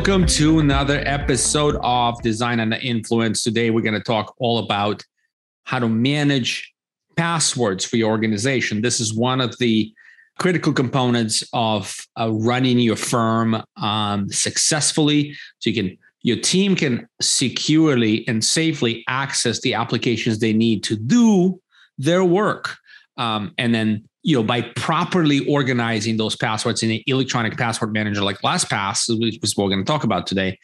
Welcome to another episode of Design and Influence. Today, we're going to talk all about how to manage passwords for your organization. This is one of the critical components of uh, running your firm um, successfully. So you can your team can securely and safely access the applications they need to do their work. Um, and then you know, by properly organizing those passwords in an electronic password manager like LastPass, which is what we're going to talk about today,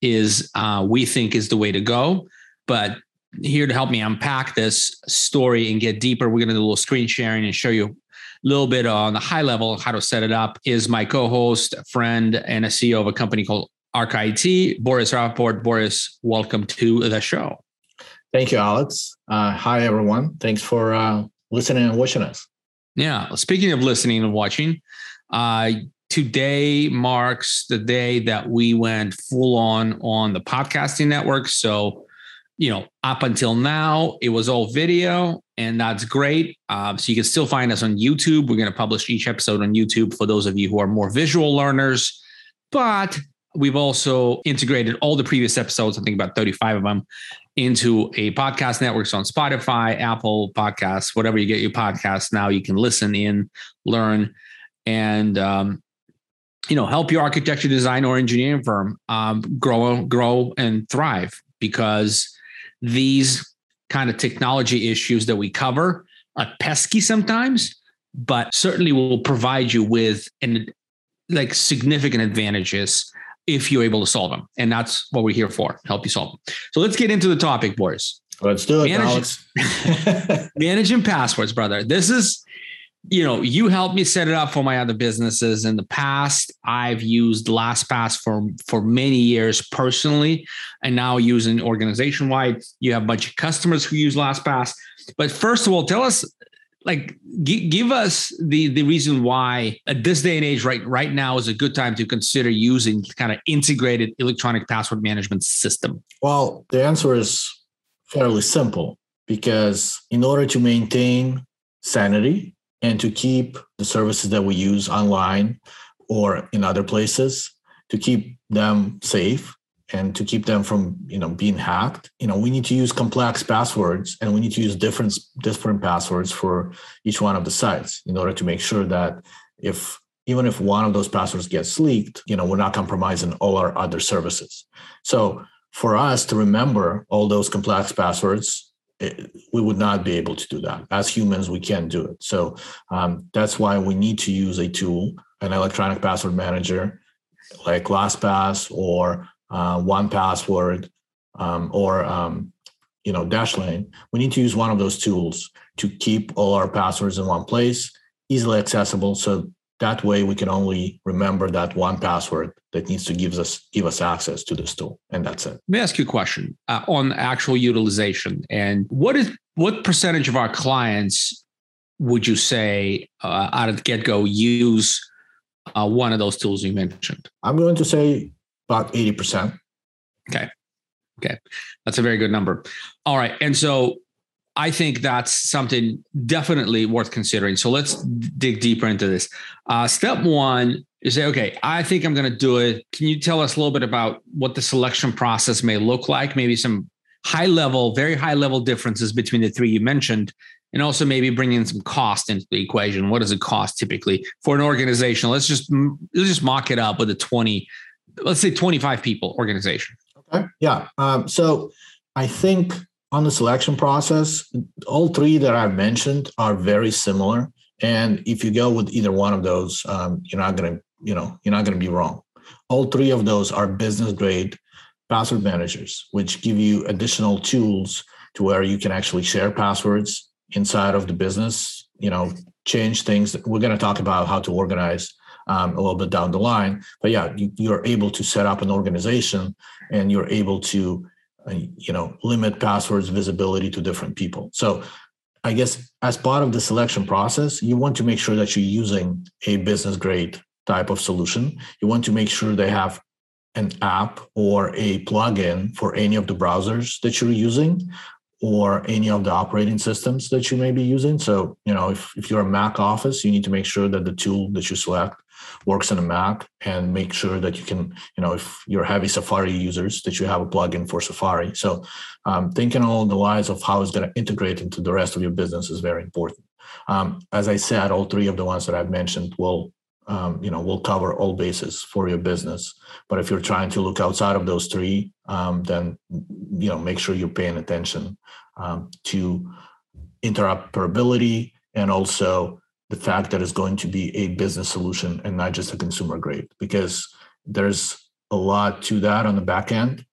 is uh, we think is the way to go. But here to help me unpack this story and get deeper, we're going to do a little screen sharing and show you a little bit on the high level how to set it up. Is my co-host, friend, and a CEO of a company called Arc IT, Boris Rappaport. Boris, welcome to the show. Thank you, Alex. Uh, hi, everyone. Thanks for uh, listening and watching us. Yeah. Speaking of listening and watching, uh, today marks the day that we went full on on the podcasting network. So, you know, up until now, it was all video, and that's great. Uh, so you can still find us on YouTube. We're going to publish each episode on YouTube for those of you who are more visual learners. But we've also integrated all the previous episodes, I think about 35 of them, into a podcast network. So on Spotify, Apple Podcasts, whatever you get your podcasts now, you can listen in, learn, and um, you know help your architecture, design, or engineering firm um, grow, grow, and thrive. Because these kind of technology issues that we cover are pesky sometimes, but certainly will provide you with an like significant advantages if you're able to solve them. And that's what we're here for, help you solve them. So let's get into the topic, Boris. Let's do it, Manage, Alex. managing passwords, brother. This is, you know, you helped me set it up for my other businesses. In the past, I've used LastPass for for many years personally, and now using organization wide. You have a bunch of customers who use LastPass. But first of all, tell us like g- give us the the reason why at this day and age right right now is a good time to consider using kind of integrated electronic password management system. Well the answer is fairly simple because in order to maintain sanity and to keep the services that we use online or in other places to keep them safe and to keep them from you know being hacked you know we need to use complex passwords and we need to use different different passwords for each one of the sites in order to make sure that if even if one of those passwords gets leaked you know we're not compromising all our other services. So for us to remember all those complex passwords it, we would not be able to do that. As humans we can't do it. So um, that's why we need to use a tool an electronic password manager like LastPass or uh, 1Password um, or um, you know dashlane we need to use one of those tools to keep all our passwords in one place easily accessible so that way we can only remember that one password that needs to give us give us access to this tool and that's it. Let me ask you a question uh, on actual utilization and what is what percentage of our clients would you say uh, out of the get-go use uh, one of those tools you mentioned? I'm going to say about 80%. Okay. Okay. That's a very good number. All right. And so I think that's something definitely worth considering. So let's dig deeper into this. Uh, step one is say, okay, I think I'm going to do it. Can you tell us a little bit about what the selection process may look like? Maybe some high level, very high level differences between the three you mentioned, and also maybe bring in some cost into the equation. What does it cost typically for an organization? Let's just let's just mock it up with a 20 let's say 25 people organization. Okay. Yeah. Um, so I think on the selection process, all three that I've mentioned are very similar. And if you go with either one of those, um, you're not going to, you know, you're not going to be wrong. All three of those are business grade password managers, which give you additional tools to where you can actually share passwords inside of the business, you know, change things. We're going to talk about how to organize um, a little bit down the line. But yeah, you, you're able to set up an organization and you're able to, uh, you know, limit passwords visibility to different people. So I guess as part of the selection process, you want to make sure that you're using a business grade type of solution. You want to make sure they have an app or a plugin for any of the browsers that you're using or any of the operating systems that you may be using. So, you know, if, if you're a Mac office, you need to make sure that the tool that you select works on a Mac and make sure that you can, you know, if you're heavy Safari users, that you have a plugin for Safari. So um, thinking along the lines of how it's going to integrate into the rest of your business is very important. Um, as I said, all three of the ones that I've mentioned will um, you know will cover all bases for your business but if you're trying to look outside of those three um, then you know make sure you're paying attention um, to interoperability and also the fact that it's going to be a business solution and not just a consumer grade because there's a lot to that on the back end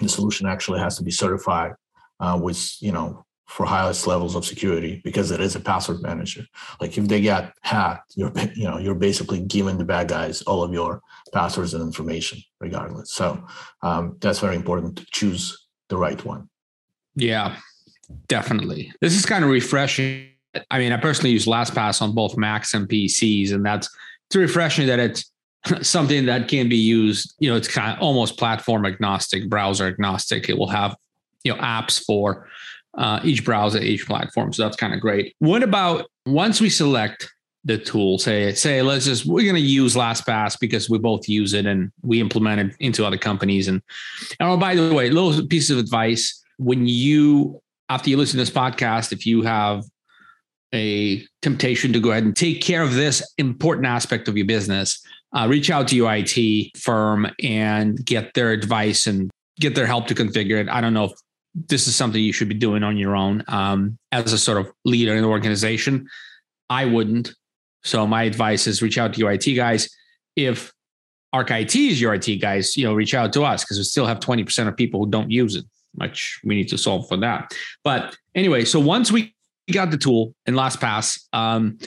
the solution actually has to be certified uh, with you know for highest levels of security because it is a password manager. Like if they get hacked, you're you know you're basically giving the bad guys all of your passwords and information regardless. So um, that's very important to choose the right one. Yeah, definitely. This is kind of refreshing. I mean, I personally use LastPass on both Macs and PCs, and that's it's refreshing that it's something that can be used. You know, it's kind of almost platform agnostic, browser agnostic. It will have you know apps for uh, each browser, each platform. So that's kind of great. What about once we select the tool, say, say, let's just, we're going to use LastPass because we both use it and we implement it into other companies. And, and oh, by the way, little piece of advice when you, after you listen to this podcast, if you have a temptation to go ahead and take care of this important aspect of your business, uh, reach out to your IT firm and get their advice and get their help to configure it. I don't know if this is something you should be doing on your own um, as a sort of leader in the organization. I wouldn't. So my advice is reach out to your IT guys. If Arc IT is your IT guys, you know, reach out to us because we still have 20% of people who don't use it, which we need to solve for that. But anyway, so once we got the tool in LastPass, um,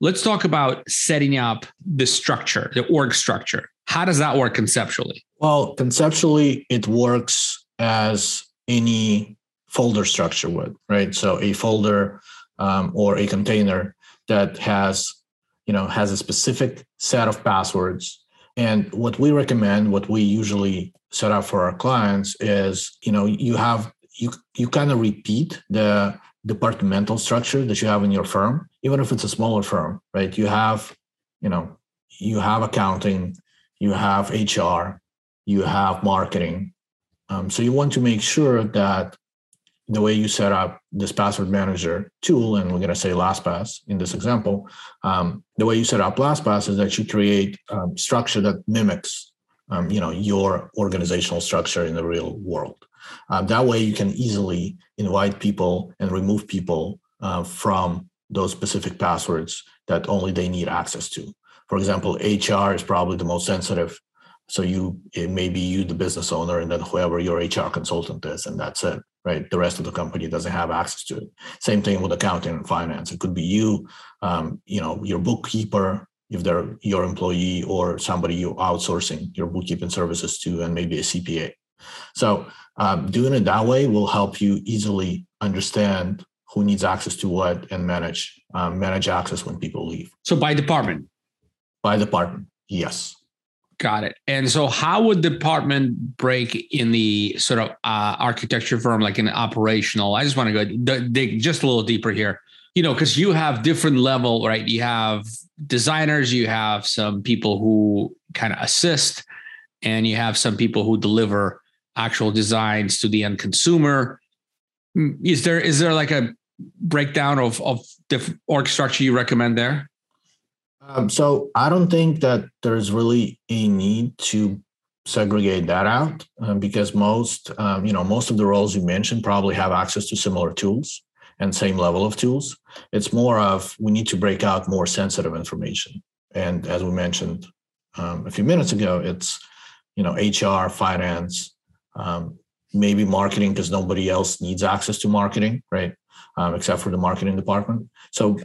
let's talk about setting up the structure, the org structure. How does that work conceptually? Well, conceptually, it works as any folder structure would, right? So a folder um, or a container that has, you know, has a specific set of passwords. And what we recommend, what we usually set up for our clients is, you know, you have you you kind of repeat the departmental structure that you have in your firm, even if it's a smaller firm, right? You have, you know, you have accounting, you have HR, you have marketing, um, so you want to make sure that the way you set up this password manager tool, and we're going to say LastPass in this example, um, the way you set up LastPass is that you create um, structure that mimics, um, you know, your organizational structure in the real world. Um, that way, you can easily invite people and remove people uh, from those specific passwords that only they need access to. For example, HR is probably the most sensitive so you it may be you, the business owner, and then whoever your HR consultant is, and that's it, right? The rest of the company doesn't have access to it. Same thing with accounting and finance. It could be you, um, you know, your bookkeeper, if they're your employee, or somebody you're outsourcing your bookkeeping services to, and maybe a CPA. So um, doing it that way will help you easily understand who needs access to what and manage um, manage access when people leave. So by department. By department, yes. Got it. And so, how would department break in the sort of uh, architecture firm, like an operational? I just want to go dig just a little deeper here. You know, because you have different level, right? You have designers, you have some people who kind of assist, and you have some people who deliver actual designs to the end consumer. Mm, is there is there like a breakdown of of the org structure you recommend there? Um, so I don't think that there's really a need to segregate that out uh, because most, um, you know, most of the roles you mentioned probably have access to similar tools and same level of tools. It's more of we need to break out more sensitive information. And as we mentioned um, a few minutes ago, it's you know HR, finance, um, maybe marketing because nobody else needs access to marketing, right? Um, except for the marketing department. So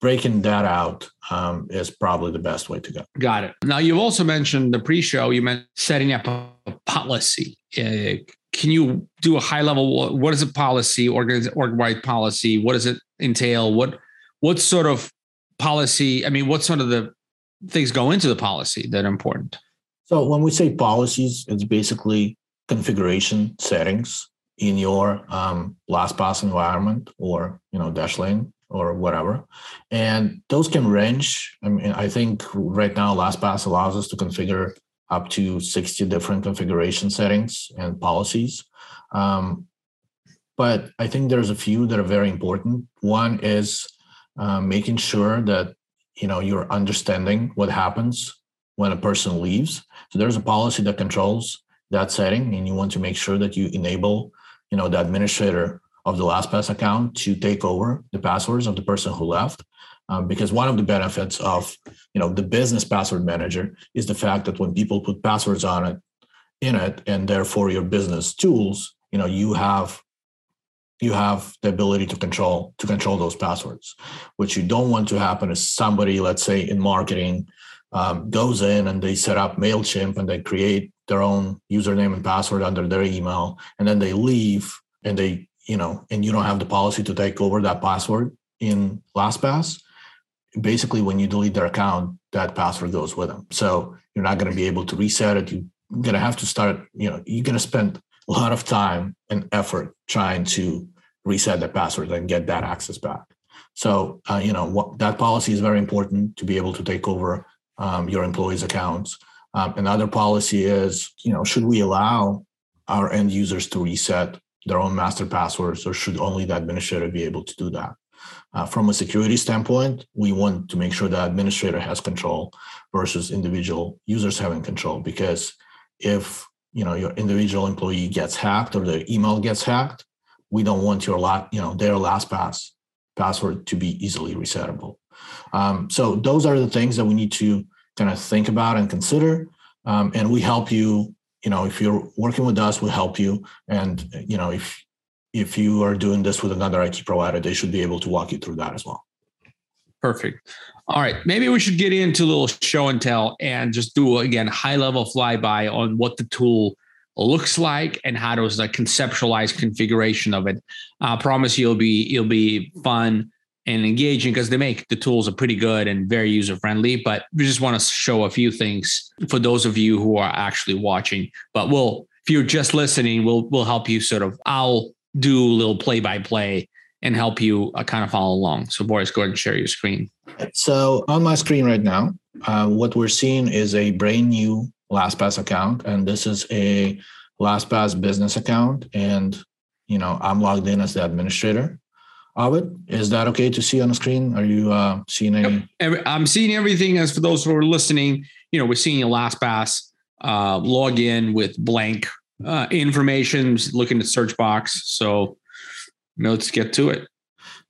breaking that out um, is probably the best way to go. Got it. Now, you've also mentioned the pre show, you meant setting up a policy. Uh, can you do a high level? What is a policy, org wide policy? What does it entail? What what sort of policy? I mean, what sort of the things go into the policy that are important? So when we say policies, it's basically configuration settings in your um, LastPass environment or you know Dashlane or whatever. And those can range. I mean, I think right now LastPass allows us to configure up to 60 different configuration settings and policies. Um, but I think there's a few that are very important. One is uh, making sure that you know you're understanding what happens when a person leaves. So there's a policy that controls that setting, and you want to make sure that you enable you know the administrator of the LastPass account to take over the passwords of the person who left. Um, because one of the benefits of you know the business password manager is the fact that when people put passwords on it in it and therefore your business tools you know you have you have the ability to control to control those passwords what you don't want to happen is somebody let's say in marketing um, goes in and they set up mailchimp and they create their own username and password under their email and then they leave and they you know, and you don't have the policy to take over that password in LastPass, basically when you delete their account, that password goes with them. So you're not going to be able to reset it. You're going to have to start, you know, you're going to spend a lot of time and effort trying to reset the password and get that access back. So, uh, you know, what, that policy is very important to be able to take over um, your employees' accounts. Um, another policy is, you know, should we allow our end users to reset their own master passwords, or should only the administrator be able to do that? Uh, from a security standpoint, we want to make sure the administrator has control versus individual users having control. Because if you know your individual employee gets hacked or their email gets hacked, we don't want your last, you know, their LastPass password to be easily resettable. Um, so those are the things that we need to kind of think about and consider. Um, and we help you you know if you're working with us we'll help you. And you know if if you are doing this with another IT provider they should be able to walk you through that as well. Perfect. All right maybe we should get into a little show and tell and just do again high level flyby on what the tool looks like and how does the conceptualized configuration of it. I promise you it'll be you'll be fun and engaging because they make the tools are pretty good and very user friendly. But we just want to show a few things for those of you who are actually watching. But we'll, if you're just listening, we'll we'll help you sort of. I'll do a little play by play and help you uh, kind of follow along. So Boris, go ahead and share your screen. So on my screen right now, uh, what we're seeing is a brand new LastPass account, and this is a LastPass business account, and you know I'm logged in as the administrator it. Is that okay to see on the screen? Are you uh, seeing any? I'm seeing everything. As for those who are listening, you know, we're seeing your LastPass uh, log in with blank uh, information, looking at search box. So let's get to it.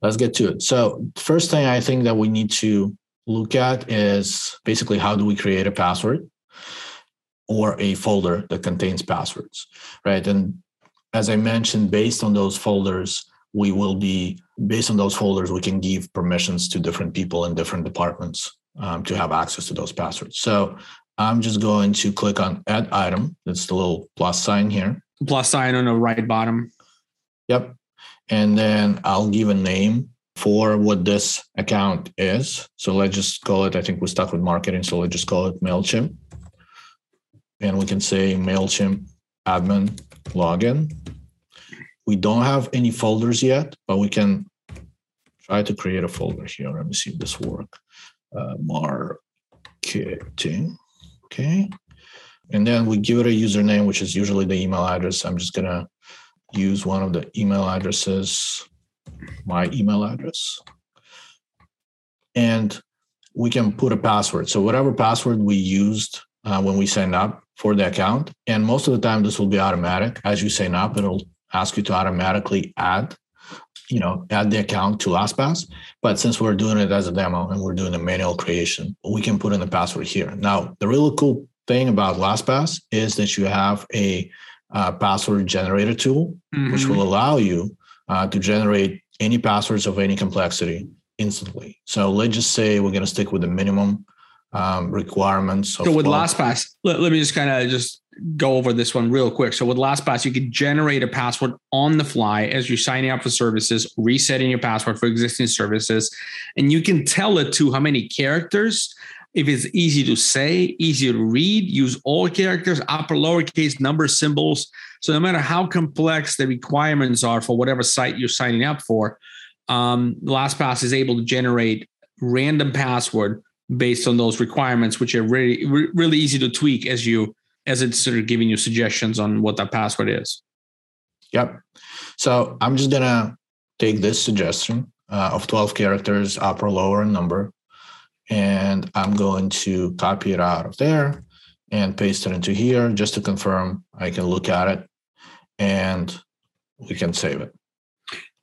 Let's get to it. So first thing I think that we need to look at is basically how do we create a password or a folder that contains passwords, right? And as I mentioned, based on those folders, we will be based on those folders we can give permissions to different people in different departments um, to have access to those passwords. So i'm just going to click on add item. That's the little plus sign here. Plus sign on the right bottom. Yep. And then i'll give a name for what this account is. So let's just call it i think we're stuck with marketing so let's just call it mailchimp. And we can say mailchimp admin login we don't have any folders yet, but we can try to create a folder here. Let me see if this work. Uh, marketing. Okay. And then we give it a username, which is usually the email address. I'm just to use one of the email addresses, my email address. And we can put a password. So whatever password we used uh, when we sign up for the account, and most of the time this will be automatic. As you sign up, it'll ask you to automatically add, you know, add the account to LastPass. But since we're doing it as a demo and we're doing a manual creation, we can put in the password here. Now, the really cool thing about LastPass is that you have a uh, password generator tool, mm-hmm. which will allow you uh, to generate any passwords of any complexity instantly. So let's just say we're going to stick with the minimum um, requirements. so with LastPass, let, let me just kind of just go over this one real quick. So with LastPass, you can generate a password on the fly as you're signing up for services, resetting your password for existing services, and you can tell it to how many characters. If it's easy to say, easy to read, use all characters, upper, lowercase, number, symbols. So no matter how complex the requirements are for whatever site you're signing up for, um, LastPass is able to generate random password based on those requirements, which are really really easy to tweak as you as it's sort of giving you suggestions on what that password is. Yep. So I'm just gonna take this suggestion uh, of 12 characters, upper, lower, and number, and I'm going to copy it out of there and paste it into here just to confirm I can look at it and we can save it.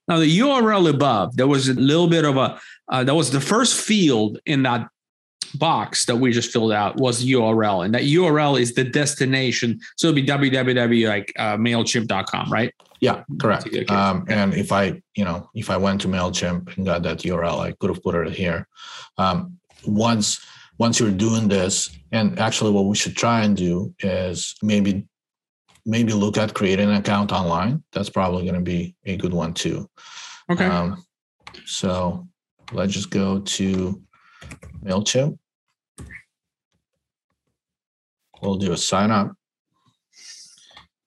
Now the URL above, there was a little bit of a uh, that was the first field in that box that we just filled out was URL, and that URL is the destination. So it'll be www like uh, mailchimp.com, right? Yeah, correct. Okay. Um, and if I, you know, if I went to Mailchimp and got that URL, I could have put it here. Um, once once you're doing this, and actually, what we should try and do is maybe maybe look at creating an account online. That's probably going to be a good one too. Okay. Um, so let's just go to MailChimp. We'll do a sign up.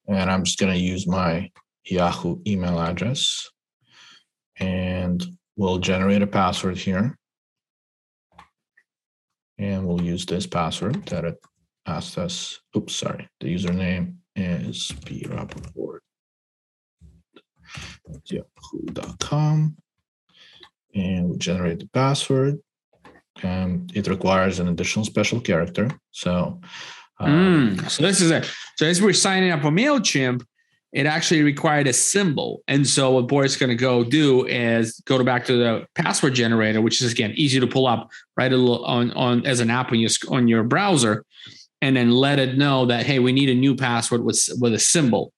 And I'm just going to use my Yahoo email address. And we'll generate a password here. And we'll use this password that it asked us. Oops, sorry. The username is yahoo.com and we generate the password and it requires an additional special character so um, mm, so this is it so as we're signing up for mailchimp it actually required a symbol and so what boris going to go do is go to back to the password generator which is again easy to pull up right on on as an app on your on your browser and then let it know that hey, we need a new password with with a symbol,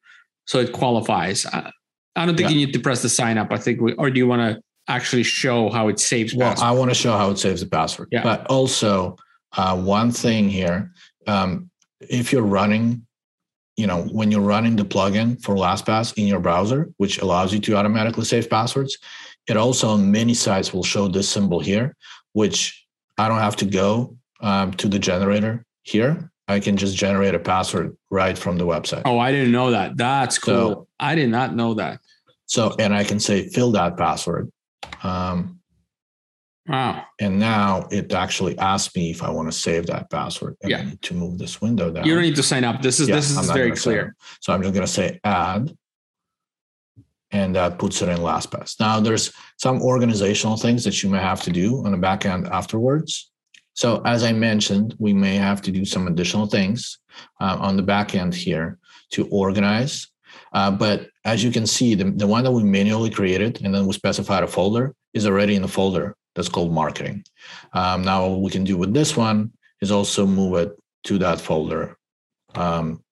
so it qualifies. I, I don't think yeah. you need to press the sign up. I think, we, or do you want to actually show how it saves? Well, password? I want to show how it saves the password. Yeah. But also, uh, one thing here, um, if you're running, you know, when you're running the plugin for LastPass in your browser, which allows you to automatically save passwords, it also on many sites will show this symbol here, which I don't have to go um, to the generator here, I can just generate a password right from the website. Oh, I didn't know that. That's cool. So, I did not know that. So, and I can say fill that password. Um, wow. And now it actually asks me if I want to save that password. And yeah. I need to move this window down. You don't need to sign up. This is yeah, this is very clear. So I'm just going to say add. And that puts it in LastPass. Now, there's some organizational things that you may have to do on the back end afterwards. So as I mentioned, we may have to do some additional things uh, on the back end here to organize. Uh, but as you can see, the, the one that we manually created and then we specified a folder is already in the folder that's called marketing. Um, now what we can do with this one is also move it to that folder um,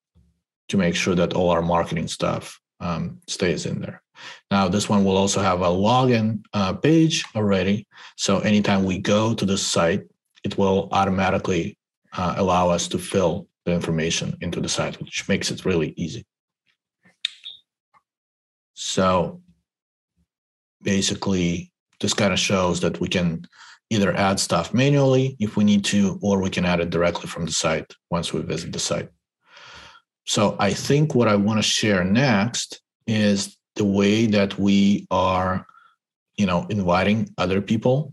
to make sure that all our marketing stuff um, stays in there. Now, this one will also have a login uh, page already. So anytime we go to the site, it will automatically uh, allow us to fill the information into the site, which makes it really easy. So basically, this kind of shows that we can either add stuff manually if we need to, or we can add it directly from the site once we visit the site. So I think what I want to share next is the way that we are, you know, inviting other people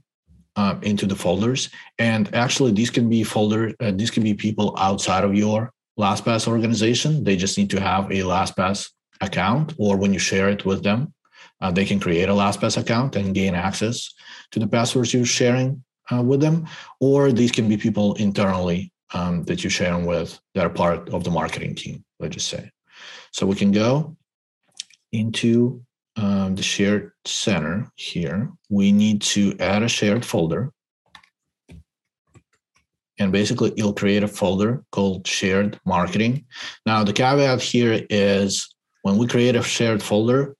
uh, into the folders. And actually, these can be folder. Uh, these can be people outside of your LastPass organization. They just need to have a LastPass account, or when you share it with them, uh, they can create a LastPass account and gain access to the passwords you're sharing uh, with them. Or these can be people internally um, that you share sharing with that are part of the marketing team. Let's just say. So we can go into um, the shared center here, we need to add a shared folder. And basically, you'll create a folder called shared marketing. Now, the caveat here is when we create a shared folder,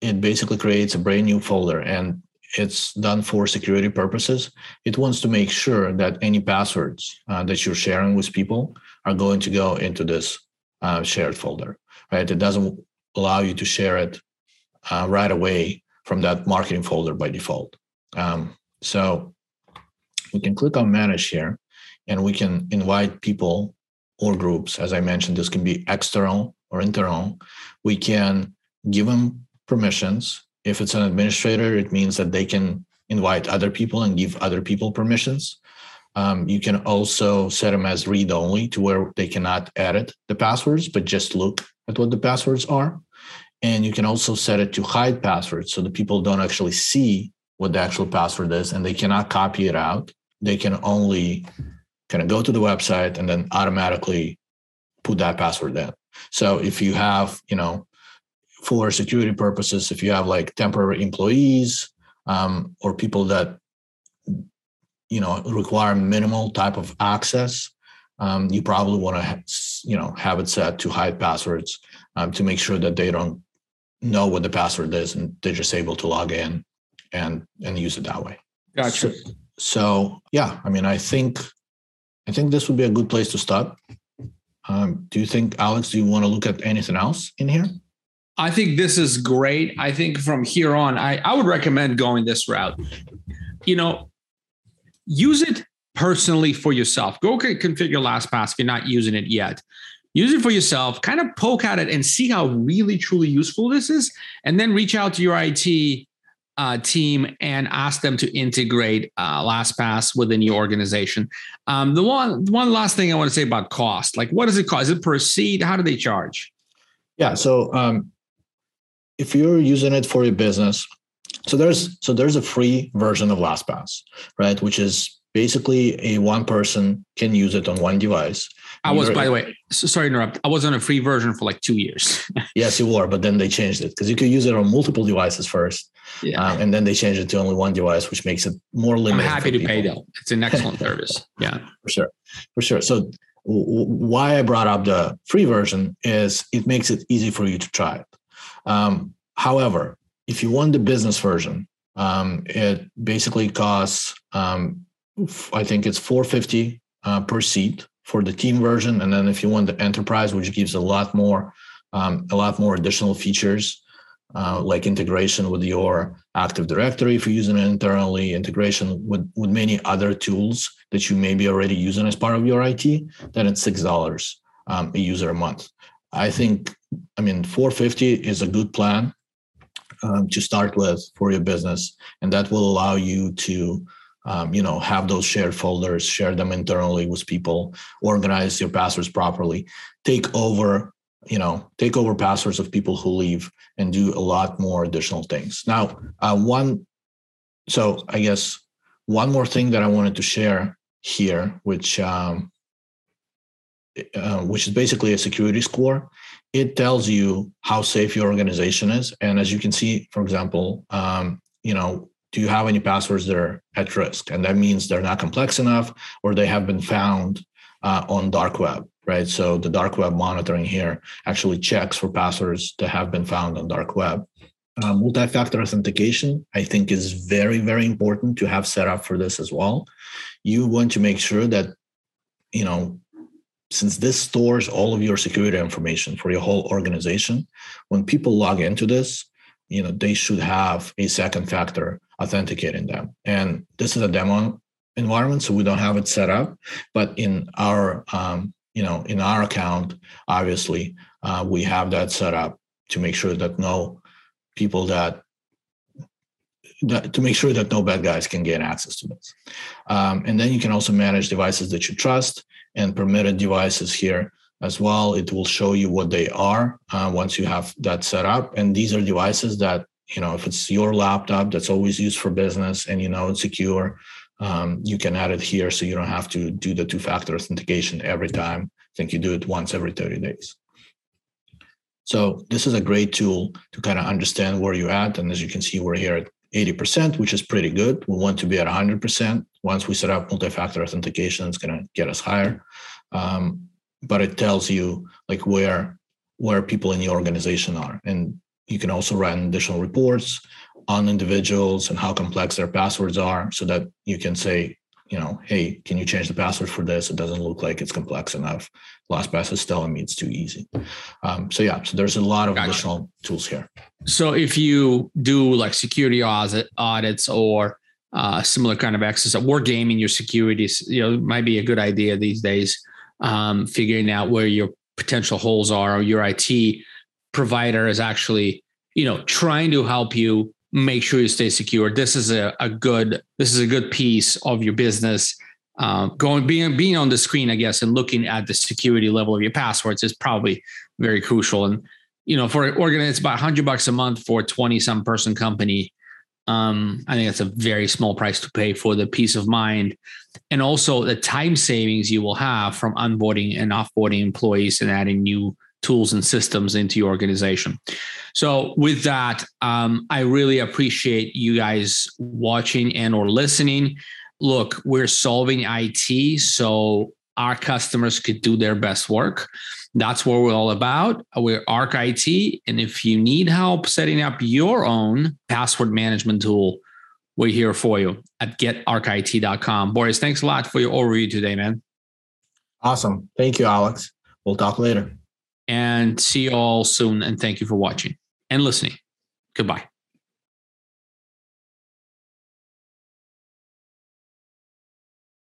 it basically creates a brand new folder and it's done for security purposes. It wants to make sure that any passwords uh, that you're sharing with people are going to go into this uh, shared folder, right? It doesn't allow you to share it uh, right away from that marketing folder by default. Um, so we can click on manage here and we can invite people or groups. As I mentioned, this can be external or internal. We can give them permissions if it's an administrator, it means that they can invite other people and give other people permissions. Um, you can also set them as read only to where they cannot edit the passwords, but just look at what the passwords are. And you can also set it to hide passwords so the people don't actually see what the actual password is and they cannot copy it out. They can only kind of go to the website and then automatically put that password in. So if you have, you know, for security purposes, if you have like temporary employees um, or people that, you know, require minimal type of access, um, you probably want to, you know, have it set to hide passwords um, to make sure that they don't know what the password is and they're just able to log in and and use it that way. Gotcha. So, so yeah, I mean, I think I think this would be a good place to start. Um, do you think, Alex? Do you want to look at anything else in here? I think this is great. I think from here on, I, I would recommend going this route. You know, use it personally for yourself. Go configure LastPass if you're not using it yet. Use it for yourself, kind of poke at it and see how really, truly useful this is. And then reach out to your IT uh, team and ask them to integrate uh, LastPass within your organization. Um, the one, one last thing I want to say about cost, like what does it cost? Is it per seat? How do they charge? Yeah. So um, if you're using it for your business, so there's so there's a free version of LastPass, right? Which is basically a one person can use it on one device. I was, by the way, so sorry to interrupt. I was on a free version for like two years. yes, you were, but then they changed it because you could use it on multiple devices first, yeah. Um, and then they changed it to only one device, which makes it more limited. I'm happy to people. pay though. It's an excellent service. Yeah, for sure, for sure. So w- why I brought up the free version is it makes it easy for you to try it. Um, however, if you want the business version, um, it basically costs um, I think it's 450 uh, per seat for the team version, and then if you want the enterprise, which gives a lot more, um, a lot more additional features, uh, like integration with your Active Directory if you're using it internally, integration with with many other tools that you may be already using as part of your IT, then it's six dollars um, a user a month. I think, I mean, 450 is a good plan um, to start with for your business, and that will allow you to um, you know have those shared folders share them internally with people organize your passwords properly take over you know take over passwords of people who leave and do a lot more additional things. Now uh, one so i guess one more thing that i wanted to share here which um, uh, which is basically a security score it tells you how safe your organization is and as you can see for example um, you know do you have any passwords that are at risk? And that means they're not complex enough or they have been found uh, on dark web, right? So the dark web monitoring here actually checks for passwords that have been found on dark web. Uh, multi-factor authentication, I think, is very, very important to have set up for this as well. You want to make sure that, you know, since this stores all of your security information for your whole organization, when people log into this, you know, they should have a second factor authenticating them. And this is a demo environment, so we don't have it set up. But in our, um, you know, in our account, obviously, uh, we have that set up to make sure that no people that, that to make sure that no bad guys can get access to this. Um, and then you can also manage devices that you trust and permitted devices here as well. It will show you what they are uh, once you have that set up. And these are devices that you know if it's your laptop that's always used for business and you know it's secure um, you can add it here so you don't have to do the two-factor authentication every time i think you do it once every 30 days so this is a great tool to kind of understand where you're at and as you can see we're here at 80% which is pretty good. We want to be at 100% once we set up multi-factor authentication it's going to get us higher. Um, but it tells you like where where people in your organization are. And you can also run additional reports on individuals and how complex their passwords are so that you can say, you know, hey, can you change the password for this? It doesn't look like it's complex enough. LastPass is telling me it's too easy. Um, so yeah, so there's a lot of gotcha. additional tools here. So if you do like security audit, audits or uh, similar kind of exercise, war gaming your securities, you know, might be a good idea these days. Um, figuring out where your potential holes are or your IT provider is actually, you know, trying to help you make sure you stay secure. This is a, a good this is a good piece of your business. Uh, going being being on the screen, I guess, and looking at the security level of your passwords is probably very crucial. And you know, for organize it's about hundred bucks a month for twenty some person company. Um, I think that's a very small price to pay for the peace of mind, and also the time savings you will have from onboarding and offboarding employees and adding new tools and systems into your organization. So with that, um, I really appreciate you guys watching and or listening. Look, we're solving IT so our customers could do their best work. That's what we're all about. We're Arc IT. And if you need help setting up your own password management tool, we're here for you at getarcit.com. Boris, thanks a lot for your overview today, man. Awesome. Thank you, Alex. We'll talk later and see you all soon. And thank you for watching and listening. Goodbye.